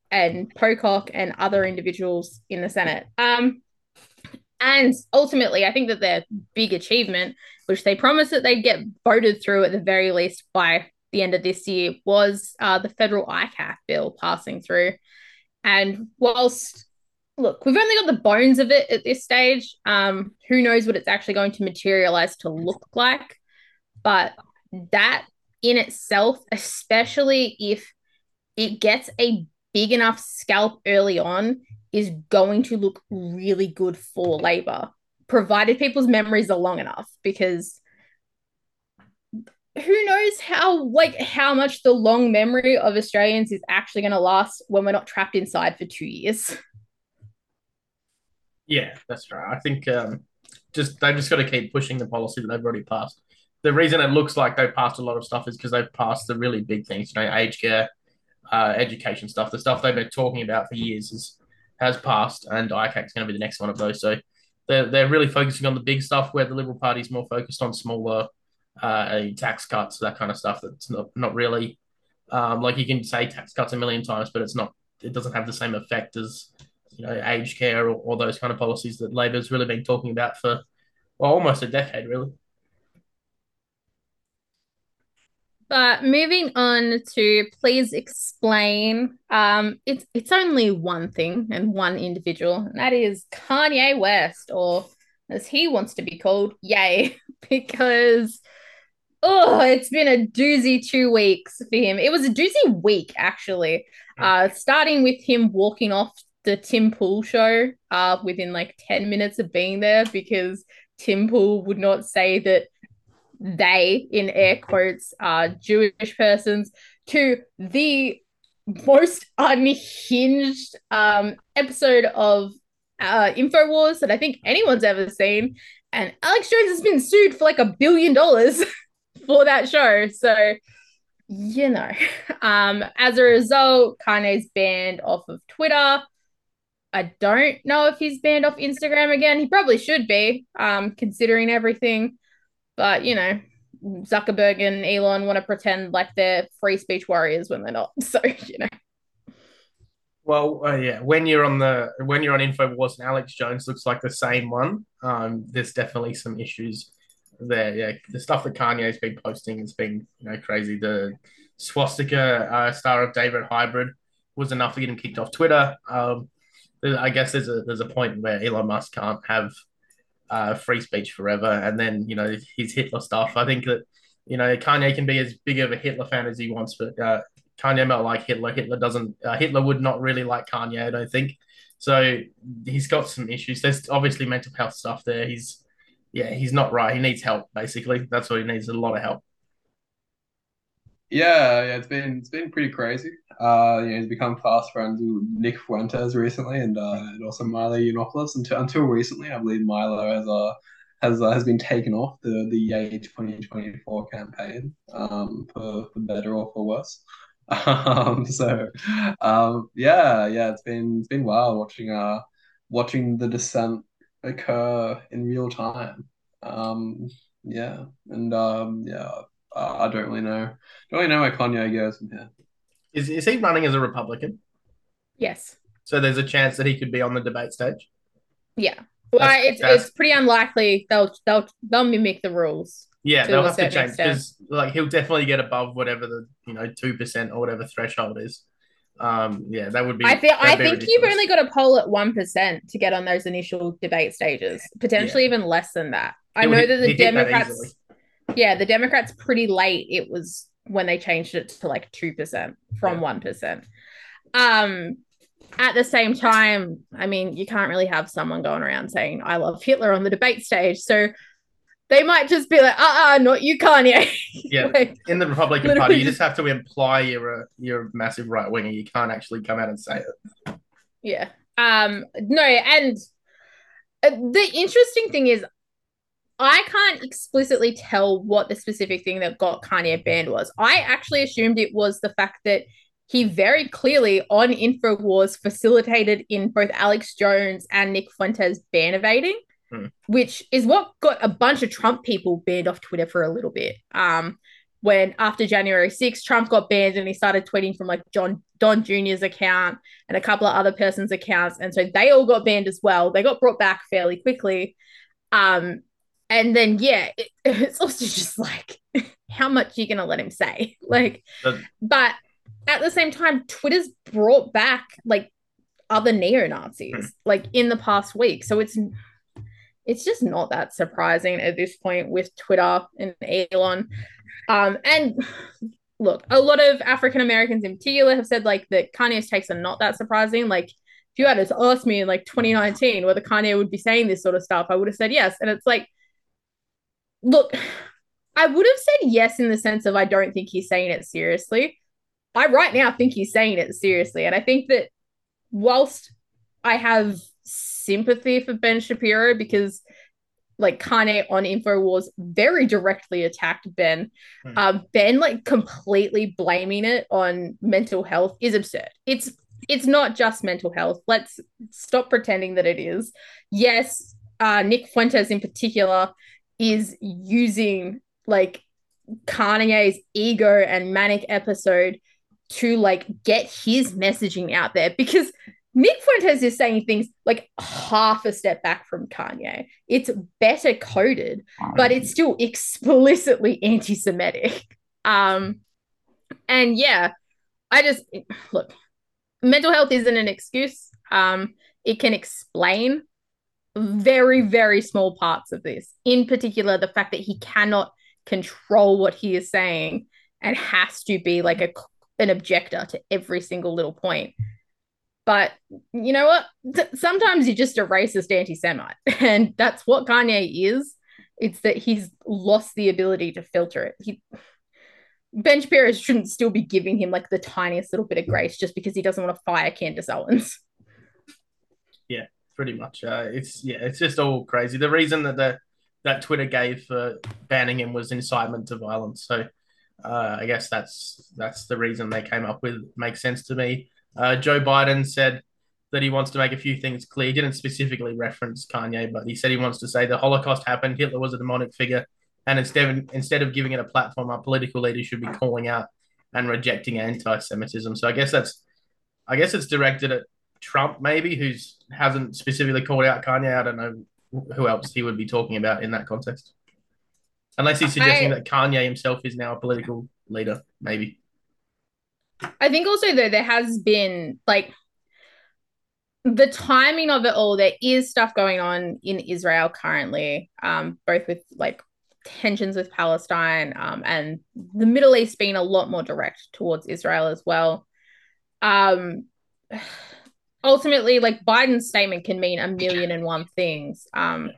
and Pocock and other individuals in the Senate. Um, and ultimately, I think that their big achievement, which they promised that they'd get voted through at the very least by the end of this year, was uh, the federal ICAC bill passing through. And whilst, look, we've only got the bones of it at this stage, um, who knows what it's actually going to materialize to look like. But that in itself, especially if it gets a big enough scalp early on, is going to look really good for Labor, provided people's memories are long enough. Because who knows how like how much the long memory of Australians is actually going to last when we're not trapped inside for two years. Yeah, that's right. I think um, just they've just got to keep pushing the policy that they've already passed. The reason it looks like they've passed a lot of stuff is because they've passed the really big things, you know, aged care, uh, education stuff, the stuff they've been talking about for years is, has passed, and ICAC is going to be the next one of those. So they're, they're really focusing on the big stuff where the Liberal Party is more focused on smaller uh, tax cuts, that kind of stuff. That's not not really um, like you can say tax cuts a million times, but it's not. It doesn't have the same effect as you know aged care or, or those kind of policies that Labor's really been talking about for well almost a decade, really. But moving on to please explain. Um, it's it's only one thing and one individual, and that is Kanye West, or as he wants to be called, Ye, because oh, it's been a doozy two weeks for him. It was a doozy week, actually. Uh, starting with him walking off the Tim Pool show uh, within like 10 minutes of being there because Tim Pool would not say that they, in air quotes, are Jewish persons, to the most unhinged um, episode of uh, InfoWars that I think anyone's ever seen. And Alex Jones has been sued for like a billion dollars for that show. So, you know, um, as a result, Kanye's banned off of Twitter. I don't know if he's banned off Instagram again. He probably should be, um, considering everything. But, you know, Zuckerberg and Elon want to pretend like they're free speech warriors when they're not. So, you know. Well, uh, yeah, when you're on the when you're on Infowars and Alex Jones looks like the same one, um, there's definitely some issues there. Yeah, the stuff that Kanye's been posting has been you know crazy. The swastika uh, star of David Hybrid was enough to get him kicked off Twitter. Um, I guess there's a there's a point where Elon Musk can't have uh, free speech forever, and then you know his Hitler stuff. I think that you know Kanye can be as big of a Hitler fan as he wants, but uh, Kanye might like Hitler. Hitler doesn't. Uh, Hitler would not really like Kanye. I don't think. So he's got some issues. There's obviously mental health stuff there. He's yeah, he's not right. He needs help. Basically, that's what he needs. A lot of help. Yeah, yeah, it's been it's been pretty crazy. Uh, you know, he's become fast friends with Nick Fuentes recently, and uh, and also Milo Yiannopoulos. Until until recently, I believe Milo has uh has uh, has been taken off the the Ye 2024 campaign um for, for better or for worse. Um, so, um, yeah, yeah, it's been it's been wild watching uh watching the descent occur in real time. Um, yeah, and um, yeah, I don't really know, don't really know where Kanye goes from here. Is is he running as a Republican? Yes. So there's a chance that he could be on the debate stage. Yeah. Well, it's it's pretty unlikely they'll they'll they'll mimic the rules. Yeah, they'll have to change because like he'll definitely get above whatever the you know two percent or whatever threshold is. Um, yeah, that would be. I feel. I think ridiculous. you've only got to poll at one percent to get on those initial debate stages. Potentially yeah. even less than that. I know that the Democrats. That yeah, the Democrats pretty late. It was when they changed it to like two percent from one yeah. Um, at the same time, I mean, you can't really have someone going around saying "I love Hitler" on the debate stage. So they might just be like, uh uh not you, Kanye. Yeah. like, in the Republican Party, you just have to imply you're a you're a massive right winger. You can't actually come out and say it. Yeah. Um, no, and uh, the interesting thing is I can't explicitly tell what the specific thing that got Kanye banned was. I actually assumed it was the fact that he very clearly on InfoWars facilitated in both Alex Jones and Nick Fuentes ban evading hmm. which is what got a bunch of Trump people banned off Twitter for a little bit. Um, when after January 6th, Trump got banned and he started tweeting from like John Don Jr.'s account and a couple of other persons' accounts. And so they all got banned as well. They got brought back fairly quickly. Um, and then yeah, it, it's also just like how much you're gonna let him say. Like, but at the same time, Twitter's brought back like other neo-Nazis hmm. like in the past week. So it's it's just not that surprising at this point with Twitter and Elon. Um, and look, a lot of African Americans in particular have said like that Kanye's takes are not that surprising. Like, if you had asked me in like 2019 whether Kanye would be saying this sort of stuff, I would have said yes. And it's like, look, I would have said yes in the sense of I don't think he's saying it seriously. I right now think he's saying it seriously. And I think that whilst I have sympathy for Ben Shapiro because like Kanye on InfoWars very directly attacked Ben. Hmm. Um, ben like completely blaming it on mental health is absurd. It's it's not just mental health. Let's stop pretending that it is. Yes, uh, Nick Fuentes in particular is using like Kanye's ego and manic episode to like get his messaging out there because Nick Fuentes is saying things like half a step back from Kanye. It's better coded, but it's still explicitly anti-Semitic. Um, and yeah, I just look, mental health isn't an excuse. Um, it can explain very, very small parts of this. In particular, the fact that he cannot control what he is saying and has to be like a an objector to every single little point. But you know what? Sometimes you're just a racist anti Semite. And that's what Kanye is. It's that he's lost the ability to filter it. He, Ben Shapiro shouldn't still be giving him like the tiniest little bit of grace just because he doesn't want to fire Candace Owens. Yeah, pretty much. Uh, it's yeah, it's just all crazy. The reason that the that Twitter gave for banning him was incitement to violence. So uh, I guess that's that's the reason they came up with. Makes sense to me. Uh, Joe Biden said that he wants to make a few things clear. He didn't specifically reference Kanye, but he said he wants to say the Holocaust happened. Hitler was a demonic figure, and instead of, instead of giving it a platform, our political leaders should be calling out and rejecting anti-Semitism. So I guess that's I guess it's directed at Trump, maybe, who's hasn't specifically called out Kanye. I don't know who else he would be talking about in that context. Unless he's suggesting I, that Kanye himself is now a political leader, maybe. I think also though there has been like the timing of it all. There is stuff going on in Israel currently, um, both with like tensions with Palestine um, and the Middle East being a lot more direct towards Israel as well. Um, ultimately, like Biden's statement can mean a million and one things. Um,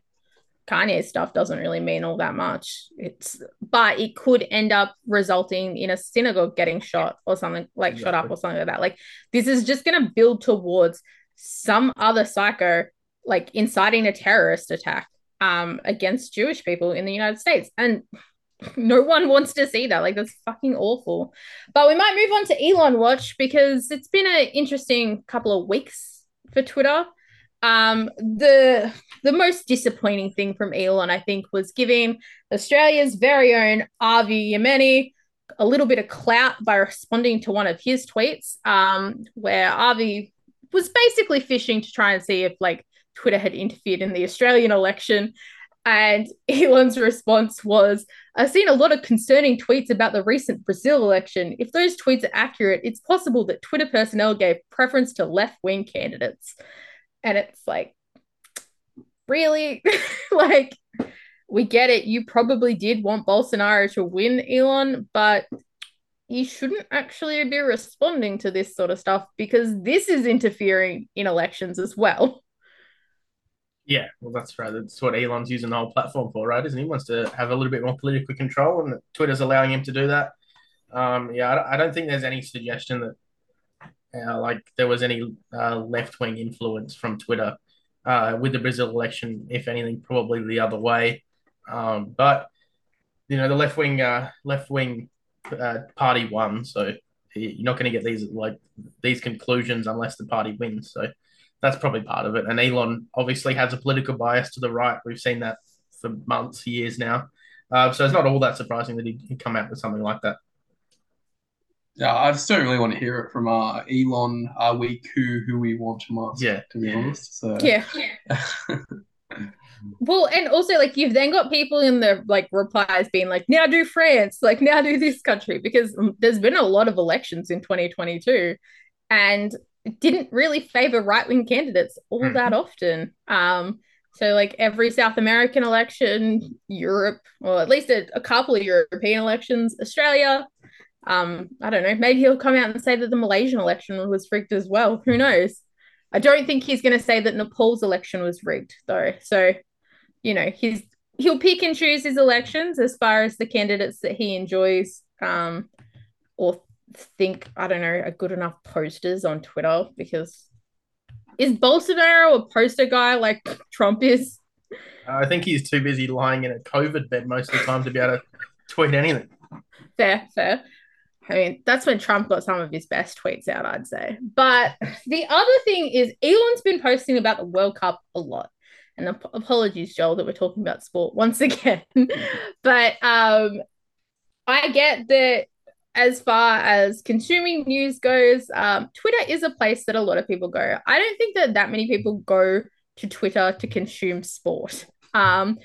Kanye stuff doesn't really mean all that much. It's but it could end up resulting in a synagogue getting shot or something like exactly. shot up or something like that. Like this is just gonna build towards some other psycho like inciting a terrorist attack um against Jewish people in the United States. And no one wants to see that. Like that's fucking awful. But we might move on to Elon Watch because it's been an interesting couple of weeks for Twitter. Um, the the most disappointing thing from Elon, I think, was giving Australia's very own Avi Yemini a little bit of clout by responding to one of his tweets, um, where Avi was basically fishing to try and see if like Twitter had interfered in the Australian election. And Elon's response was, I've seen a lot of concerning tweets about the recent Brazil election. If those tweets are accurate, it's possible that Twitter personnel gave preference to left wing candidates. And it's like, really? like, we get it. You probably did want Bolsonaro to win, Elon, but you shouldn't actually be responding to this sort of stuff because this is interfering in elections as well. Yeah, well, that's right. That's what Elon's using the whole platform for, right? Isn't he? wants to have a little bit more political control, and Twitter's allowing him to do that. Um, yeah, I don't think there's any suggestion that uh, like there was any uh, left wing influence from Twitter uh, with the Brazil election. If anything, probably the other way. Um, but you know, the left wing uh, left wing uh, party won, so you're not going to get these like these conclusions unless the party wins. So that's probably part of it. And Elon obviously has a political bias to the right. We've seen that for months, years now. Uh, so it's not all that surprising that he'd come out with something like that. Yeah, I just don't really want to hear it from uh, Elon. Are we who who we want to ask? Yeah, to be honest. So yeah. well, and also like you've then got people in the like replies being like, now do France, like now do this country, because um, there's been a lot of elections in 2022, and didn't really favor right wing candidates all mm-hmm. that often. Um, so like every South American election, Europe, well at least a, a couple of European elections, Australia, um, I don't know. Maybe he'll come out and say that the Malaysian election was rigged as well. Who knows? I don't think he's going to say that Nepal's election was rigged, though. So, you know, he's he'll pick and choose his elections as far as the candidates that he enjoys, um, or think I don't know are good enough posters on Twitter because is Bolsonaro a poster guy like Trump is? I think he's too busy lying in a COVID bed most of the time to be able to tweet anything. Fair, fair. I mean, that's when Trump got some of his best tweets out, I'd say. But the other thing is, Elon's been posting about the World Cup a lot. And ap- apologies, Joel, that we're talking about sport once again. but um, I get that as far as consuming news goes, um, Twitter is a place that a lot of people go. I don't think that that many people go to Twitter to consume sport. Um,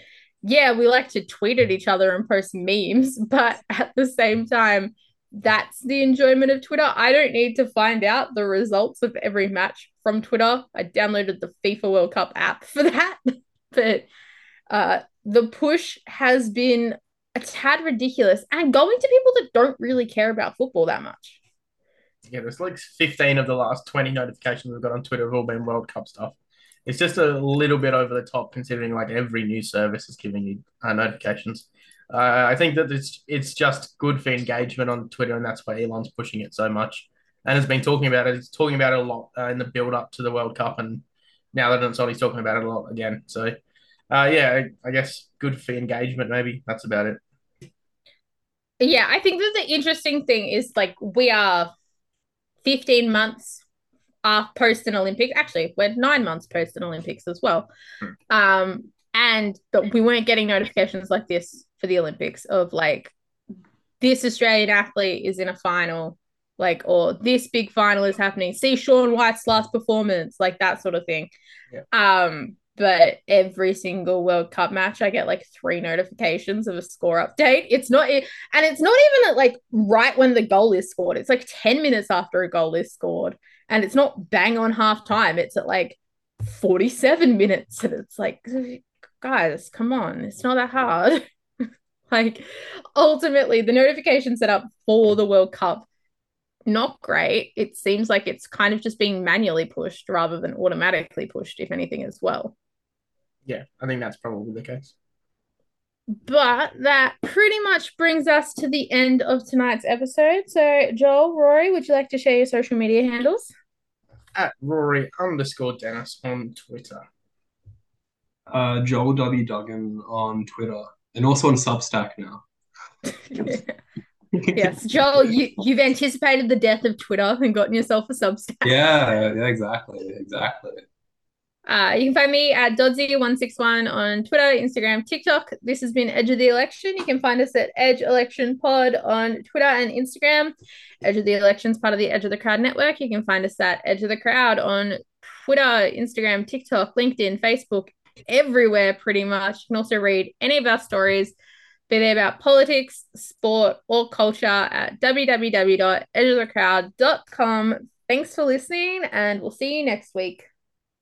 yeah, we like to tweet at each other and post memes, but at the same time, that's the enjoyment of Twitter. I don't need to find out the results of every match from Twitter. I downloaded the FIFA World Cup app for that. but uh, the push has been a tad ridiculous and going to people that don't really care about football that much. Yeah, there's like 15 of the last 20 notifications we've got on Twitter have all been World Cup stuff. It's just a little bit over the top considering like every news service is giving you uh, notifications. Uh, I think that it's it's just good for engagement on Twitter, and that's why Elon's pushing it so much and has been talking about it. He's talking about it a lot uh, in the build up to the World Cup, and now that it's on, he's talking about it a lot again. So, uh, yeah, I, I guess good for engagement. Maybe that's about it. Yeah, I think that the interesting thing is like we are 15 months uh, post an Olympics. Actually, we're nine months post an Olympics as well. Hmm. Um, and we weren't getting notifications like this for the Olympics of like this Australian athlete is in a final, like or this big final is happening. See Shaun White's last performance, like that sort of thing. Yeah. Um, but every single World Cup match, I get like three notifications of a score update. It's not, and it's not even at like right when the goal is scored. It's like 10 minutes after a goal is scored. And it's not bang on half time. It's at like 47 minutes. And it's like, guys, come on. It's not that hard. like, ultimately, the notification set up for the World Cup not great. It seems like it's kind of just being manually pushed rather than automatically pushed, if anything, as well. Yeah, I think that's probably the case. But that pretty much brings us to the end of tonight's episode. So, Joel, Rory, would you like to share your social media handles? At Rory underscore Denis on Twitter. Uh, Joel W. Duggan on Twitter and also on Substack now. yes, Joel, you, you've anticipated the death of Twitter and gotten yourself a Substack. Yeah, yeah, exactly, exactly. Uh, you can find me at Doddsie161 on Twitter, Instagram, TikTok. This has been Edge of the Election. You can find us at Edge Election Pod on Twitter and Instagram. Edge of the Election is part of the Edge of the Crowd network. You can find us at Edge of the Crowd on Twitter, Instagram, TikTok, LinkedIn, Facebook, everywhere pretty much. You can also read any of our stories, be they about politics, sport, or culture at www.edgeofthecrowd.com. Thanks for listening, and we'll see you next week.